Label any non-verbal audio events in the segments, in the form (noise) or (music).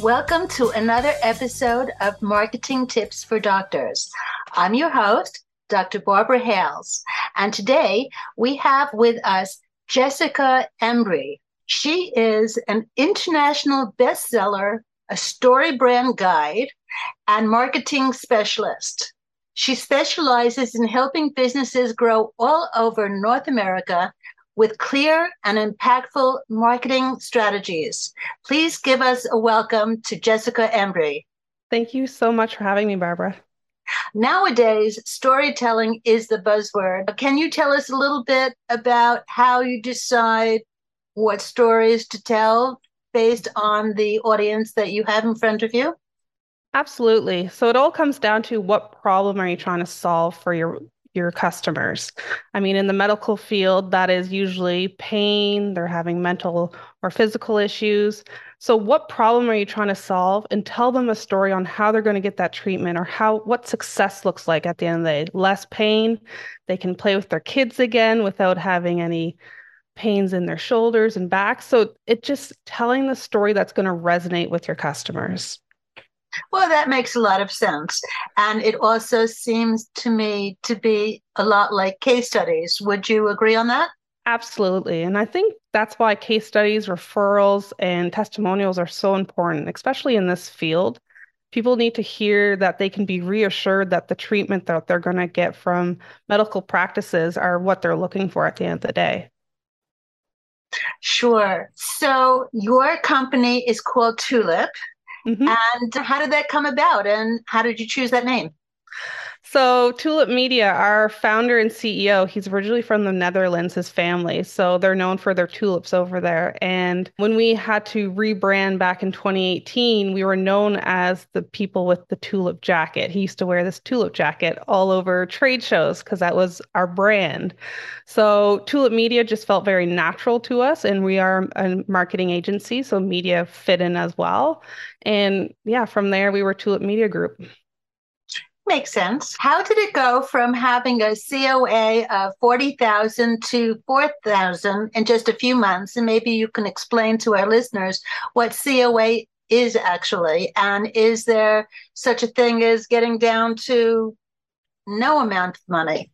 Welcome to another episode of Marketing Tips for Doctors. I'm your host, Dr. Barbara Hales, and today we have with us Jessica Embry. She is an international bestseller, a story brand guide, and marketing specialist. She specializes in helping businesses grow all over North America with clear and impactful marketing strategies. Please give us a welcome to Jessica Embry. Thank you so much for having me, Barbara. Nowadays, storytelling is the buzzword. Can you tell us a little bit about how you decide what stories to tell based on the audience that you have in front of you? Absolutely. So it all comes down to what problem are you trying to solve for your your customers. I mean, in the medical field, that is usually pain, they're having mental or physical issues. So, what problem are you trying to solve? And tell them a story on how they're going to get that treatment or how what success looks like at the end of the day. Less pain, they can play with their kids again without having any pains in their shoulders and back. So, it just telling the story that's going to resonate with your customers. Well, that makes a lot of sense. And it also seems to me to be a lot like case studies. Would you agree on that? Absolutely. And I think that's why case studies, referrals, and testimonials are so important, especially in this field. People need to hear that they can be reassured that the treatment that they're going to get from medical practices are what they're looking for at the end of the day. Sure. So your company is called Tulip. Mm-hmm. And how did that come about? And how did you choose that name? So, Tulip Media, our founder and CEO, he's originally from the Netherlands, his family. So, they're known for their tulips over there. And when we had to rebrand back in 2018, we were known as the people with the tulip jacket. He used to wear this tulip jacket all over trade shows because that was our brand. So, Tulip Media just felt very natural to us. And we are a marketing agency. So, media fit in as well. And yeah, from there, we were Tulip Media Group. Makes sense. How did it go from having a COA of 40,000 to 4,000 in just a few months? And maybe you can explain to our listeners what COA is actually. And is there such a thing as getting down to no amount of money?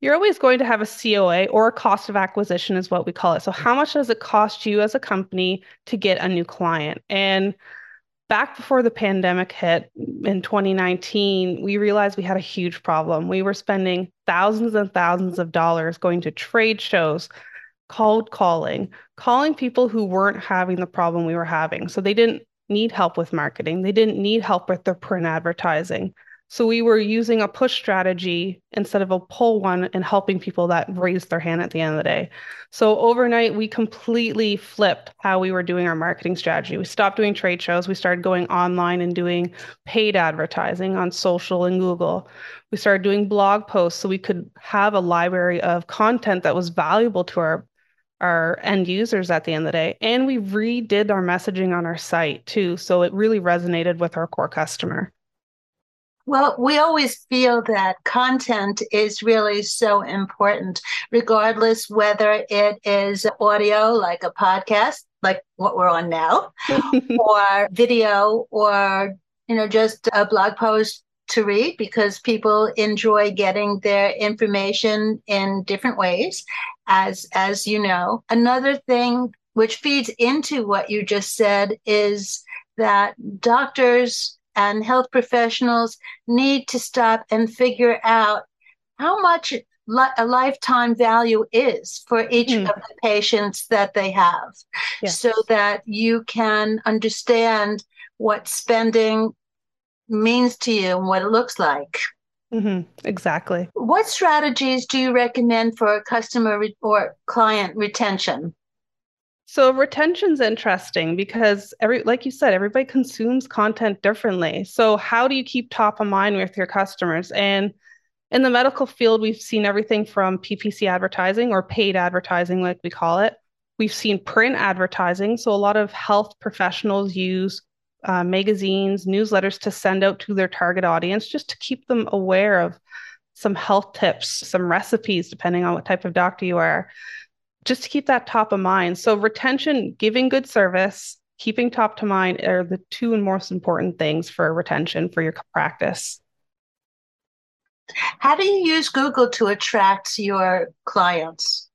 You're always going to have a COA or a cost of acquisition, is what we call it. So, how much does it cost you as a company to get a new client? And back before the pandemic hit in 2019, we realized we had a huge problem. We were spending thousands and thousands of dollars going to trade shows, cold calling, calling people who weren't having the problem we were having. So they didn't need help with marketing, they didn't need help with their print advertising. So we were using a push strategy instead of a pull one and helping people that raised their hand at the end of the day. So overnight, we completely flipped how we were doing our marketing strategy. We stopped doing trade shows. We started going online and doing paid advertising on social and Google. We started doing blog posts so we could have a library of content that was valuable to our our end users at the end of the day. And we redid our messaging on our site too. So it really resonated with our core customer. Well, we always feel that content is really so important, regardless whether it is audio, like a podcast, like what we're on now, (laughs) or video, or you know, just a blog post to read because people enjoy getting their information in different ways as as you know. Another thing which feeds into what you just said is that doctors and health professionals need to stop and figure out how much a lifetime value is for each mm. of the patients that they have yes. so that you can understand what spending means to you and what it looks like. Mm-hmm. Exactly. What strategies do you recommend for customer re- or client retention? So retention's interesting because every like you said, everybody consumes content differently. So how do you keep top of mind with your customers? And in the medical field, we've seen everything from PPC advertising or paid advertising, like we call it. We've seen print advertising. So a lot of health professionals use uh, magazines, newsletters to send out to their target audience just to keep them aware of some health tips, some recipes, depending on what type of doctor you are just to keep that top of mind. So, retention, giving good service, keeping top to mind are the two most important things for retention for your practice. How do you use Google to attract your clients?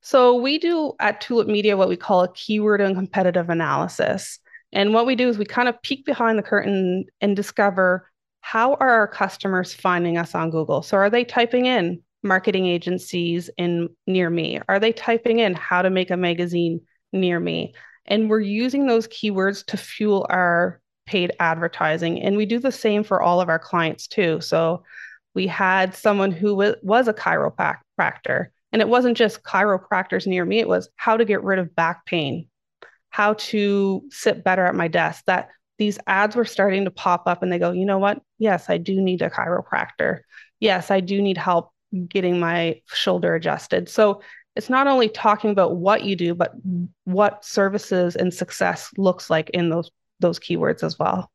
So, we do at Tulip Media what we call a keyword and competitive analysis. And what we do is we kind of peek behind the curtain and discover how are our customers finding us on Google? So, are they typing in marketing agencies in near me? Are they typing in how to make a magazine near me? And we're using those keywords to fuel our paid advertising. And we do the same for all of our clients too. So we had someone who w- was a chiropractor, and it wasn't just chiropractors near me, it was how to get rid of back pain, how to sit better at my desk. That these ads were starting to pop up, and they go, you know what? Yes, I do need a chiropractor. Yes, I do need help getting my shoulder adjusted. So it's not only talking about what you do, but what services and success looks like in those those keywords as well.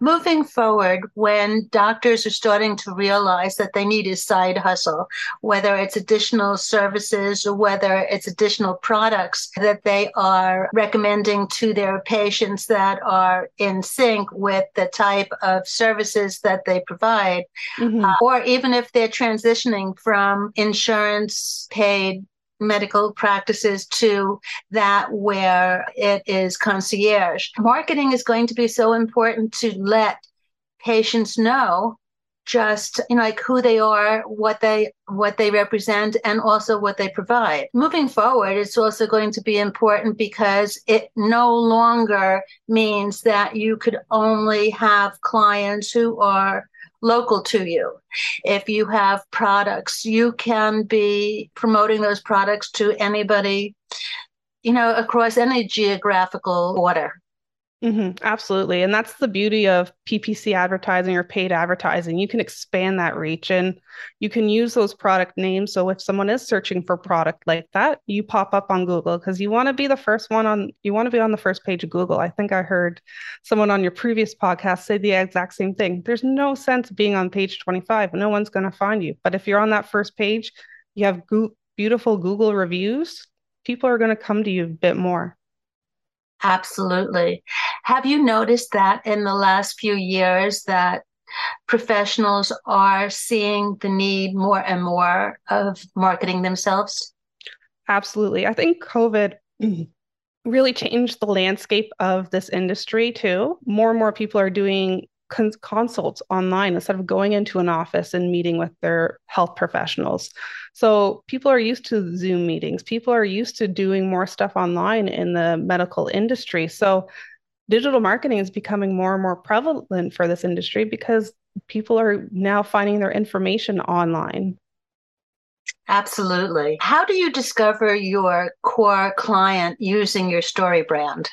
Moving forward, when doctors are starting to realize that they need a side hustle, whether it's additional services or whether it's additional products that they are recommending to their patients that are in sync with the type of services that they provide, mm-hmm. uh, or even if they're transitioning from insurance paid medical practices to that where it is concierge. Marketing is going to be so important to let patients know just you know like who they are what they what they represent and also what they provide moving forward it's also going to be important because it no longer means that you could only have clients who are local to you. If you have products, you can be promoting those products to anybody, you know, across any geographical order. Mm-hmm, absolutely. And that's the beauty of PPC advertising or paid advertising. You can expand that reach and you can use those product names. So if someone is searching for product like that, you pop up on Google because you want to be the first one on, you want to be on the first page of Google. I think I heard someone on your previous podcast say the exact same thing. There's no sense being on page 25. No one's going to find you. But if you're on that first page, you have go- beautiful Google reviews, people are going to come to you a bit more. Absolutely. Have you noticed that in the last few years that professionals are seeing the need more and more of marketing themselves? Absolutely. I think COVID mm-hmm. really changed the landscape of this industry too. More and more people are doing cons- consults online instead of going into an office and meeting with their health professionals. So people are used to Zoom meetings. People are used to doing more stuff online in the medical industry. So digital marketing is becoming more and more prevalent for this industry because people are now finding their information online. Absolutely. How do you discover your core client using your story brand?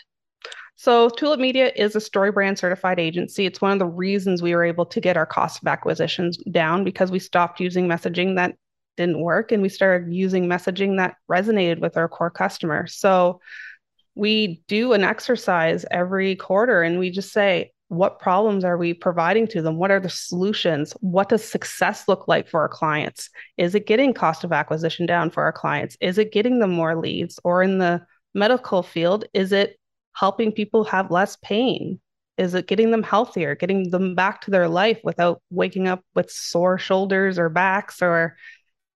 So, Tulip Media is a story brand certified agency. It's one of the reasons we were able to get our cost of acquisitions down because we stopped using messaging that didn't work and we started using messaging that resonated with our core customer. So, we do an exercise every quarter and we just say, what problems are we providing to them? What are the solutions? What does success look like for our clients? Is it getting cost of acquisition down for our clients? Is it getting them more leads? Or in the medical field, is it helping people have less pain? Is it getting them healthier, getting them back to their life without waking up with sore shoulders or backs or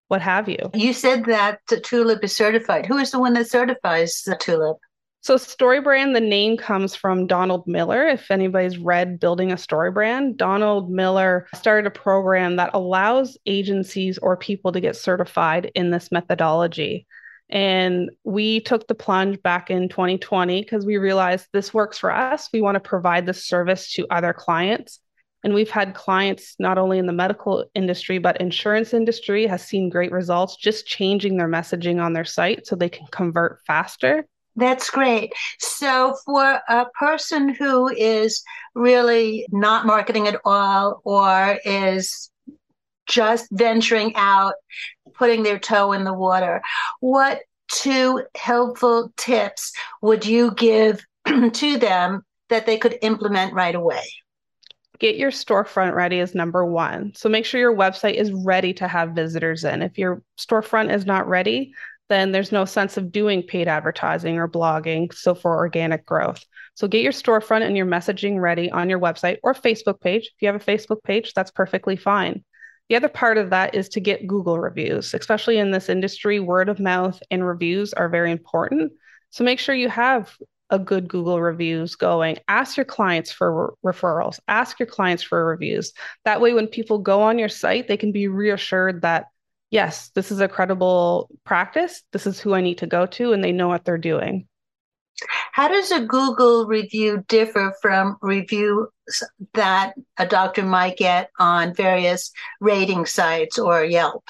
what have you? You said that Tulip is certified. Who is the one that certifies the Tulip? So, story brand, the name comes from Donald Miller. If anybody's read Building a Story Brand, Donald Miller started a program that allows agencies or people to get certified in this methodology. And we took the plunge back in 2020 because we realized this works for us. We want to provide this service to other clients. And we've had clients not only in the medical industry, but insurance industry has seen great results just changing their messaging on their site so they can convert faster That's great. So, for a person who is really not marketing at all or is just venturing out, putting their toe in the water, what two helpful tips would you give (clears throat) to them that they could implement right away? Get your storefront ready is number one. So make sure your website is ready to have visitors in. If your storefront is not ready, then there's no sense of doing paid advertising or blogging. So for organic growth. So get your storefront and your messaging ready on your website or Facebook page. If you have a Facebook page, that's perfectly fine. The other part of that is to get Google reviews, especially in this industry, word of mouth and reviews are very important. So make sure you have a good Google reviews going. Ask your clients for re- referrals, ask your clients for reviews. That way, when people go on your site, they can be reassured that, yes, this is a credible practice. This is who I need to go to, and they know what they're doing. How does a Google review differ from reviews that a doctor might get on various rating sites or Yelp?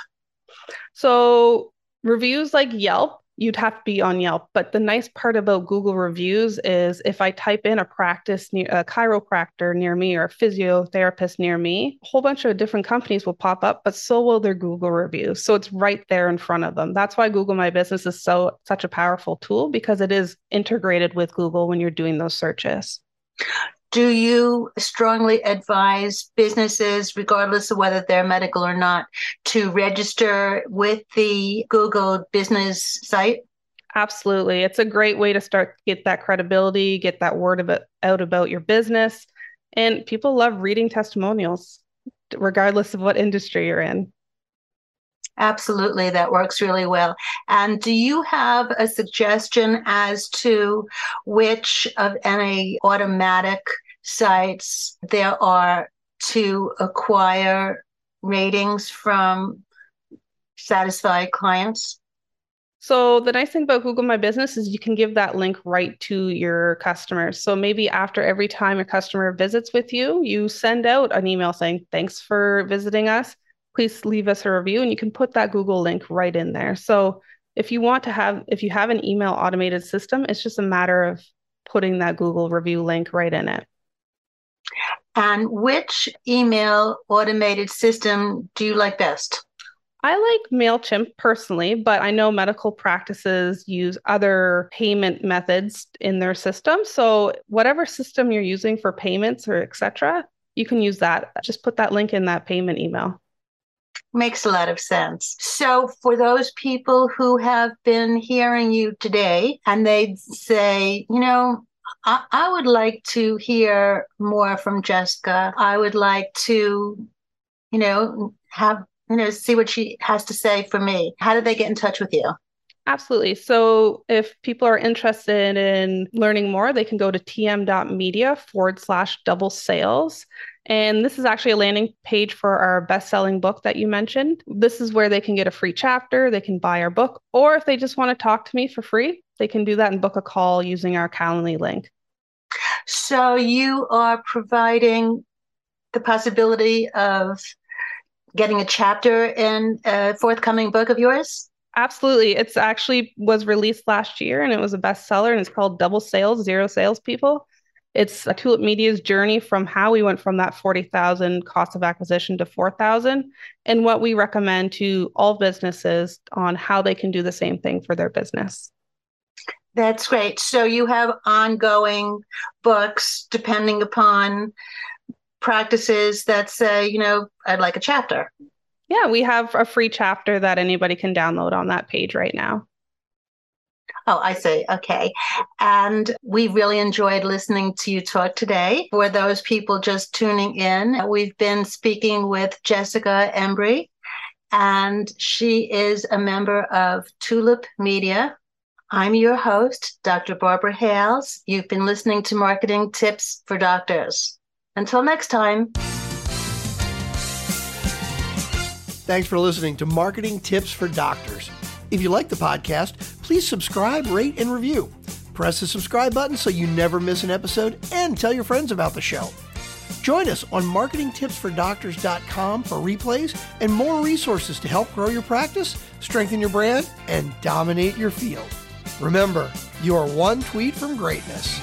So, reviews like Yelp, you'd have to be on Yelp. But the nice part about Google reviews is if I type in a practice, near, a chiropractor near me or a physiotherapist near me, a whole bunch of different companies will pop up, but so will their Google reviews. So it's right there in front of them. That's why Google My Business is so such a powerful tool because it is integrated with Google when you're doing those searches. Do you strongly advise businesses, regardless of whether they're medical or not, to register with the Google business site? Absolutely. It's a great way to start get that credibility, get that word about, out about your business. And people love reading testimonials, regardless of what industry you're in. Absolutely, that works really well. And do you have a suggestion as to which of any automatic sites there are to acquire ratings from satisfied clients? So the nice thing about Google My Business is you can give that link right to your customers. So maybe after every time a customer visits with you, you send out an email saying, "Thanks for visiting us please leave us a review and you can put that Google link right in there. So if you want to have, if you have an email automated system, it's just a matter of putting that Google review link right in it. And which email automated system do you like best? I like MailChimp personally, but I know medical practices use other payment methods in their system. So whatever system you're using for payments or etc., you can use that. Just put that link in that payment email. Makes a lot of sense. So, for those people who have been hearing you today and they say, you know, I, I, would like to hear more from Jessica. I would like to, you know, have, you know, see what she has to say for me. How do they get in touch with you? Absolutely. So if people are interested in learning more, they can go to tm.media forward slash double sales. And this is actually a landing page for our best selling book that you mentioned. This is where they can get a free chapter, they can buy our book, or if they just want to talk to me for free, they can do that and book a call using our Calendly link. So you are providing the possibility of getting a chapter in a forthcoming book of yours? Absolutely. It's actually was released last year and it was a bestseller and it's called Double Sales, Zero Salespeople. It's a Tulip Media's journey from how we went from that 40,000 cost of acquisition to 4,000 and what we recommend to all businesses on how they can do the same thing for their business. That's great. So you have ongoing books depending upon practices that say, you know, I'd like a chapter. Yeah, we have a free chapter that anybody can download on that page right now. Oh, I see. Okay. And we really enjoyed listening to you talk today. For those people just tuning in, we've been speaking with Jessica Embry, and she is a member of Tulip Media. I'm your host, Dr. Barbara Hales. You've been listening to Marketing Tips for Doctors. Until next time. Thanks for listening to Marketing Tips for Doctors. If you like the podcast, please subscribe, rate, and review. Press the subscribe button so you never miss an episode and tell your friends about the show. Join us on marketingtipsfordoctors.com for replays and more resources to help grow your practice, strengthen your brand, and dominate your field. Remember, you are one tweet from greatness.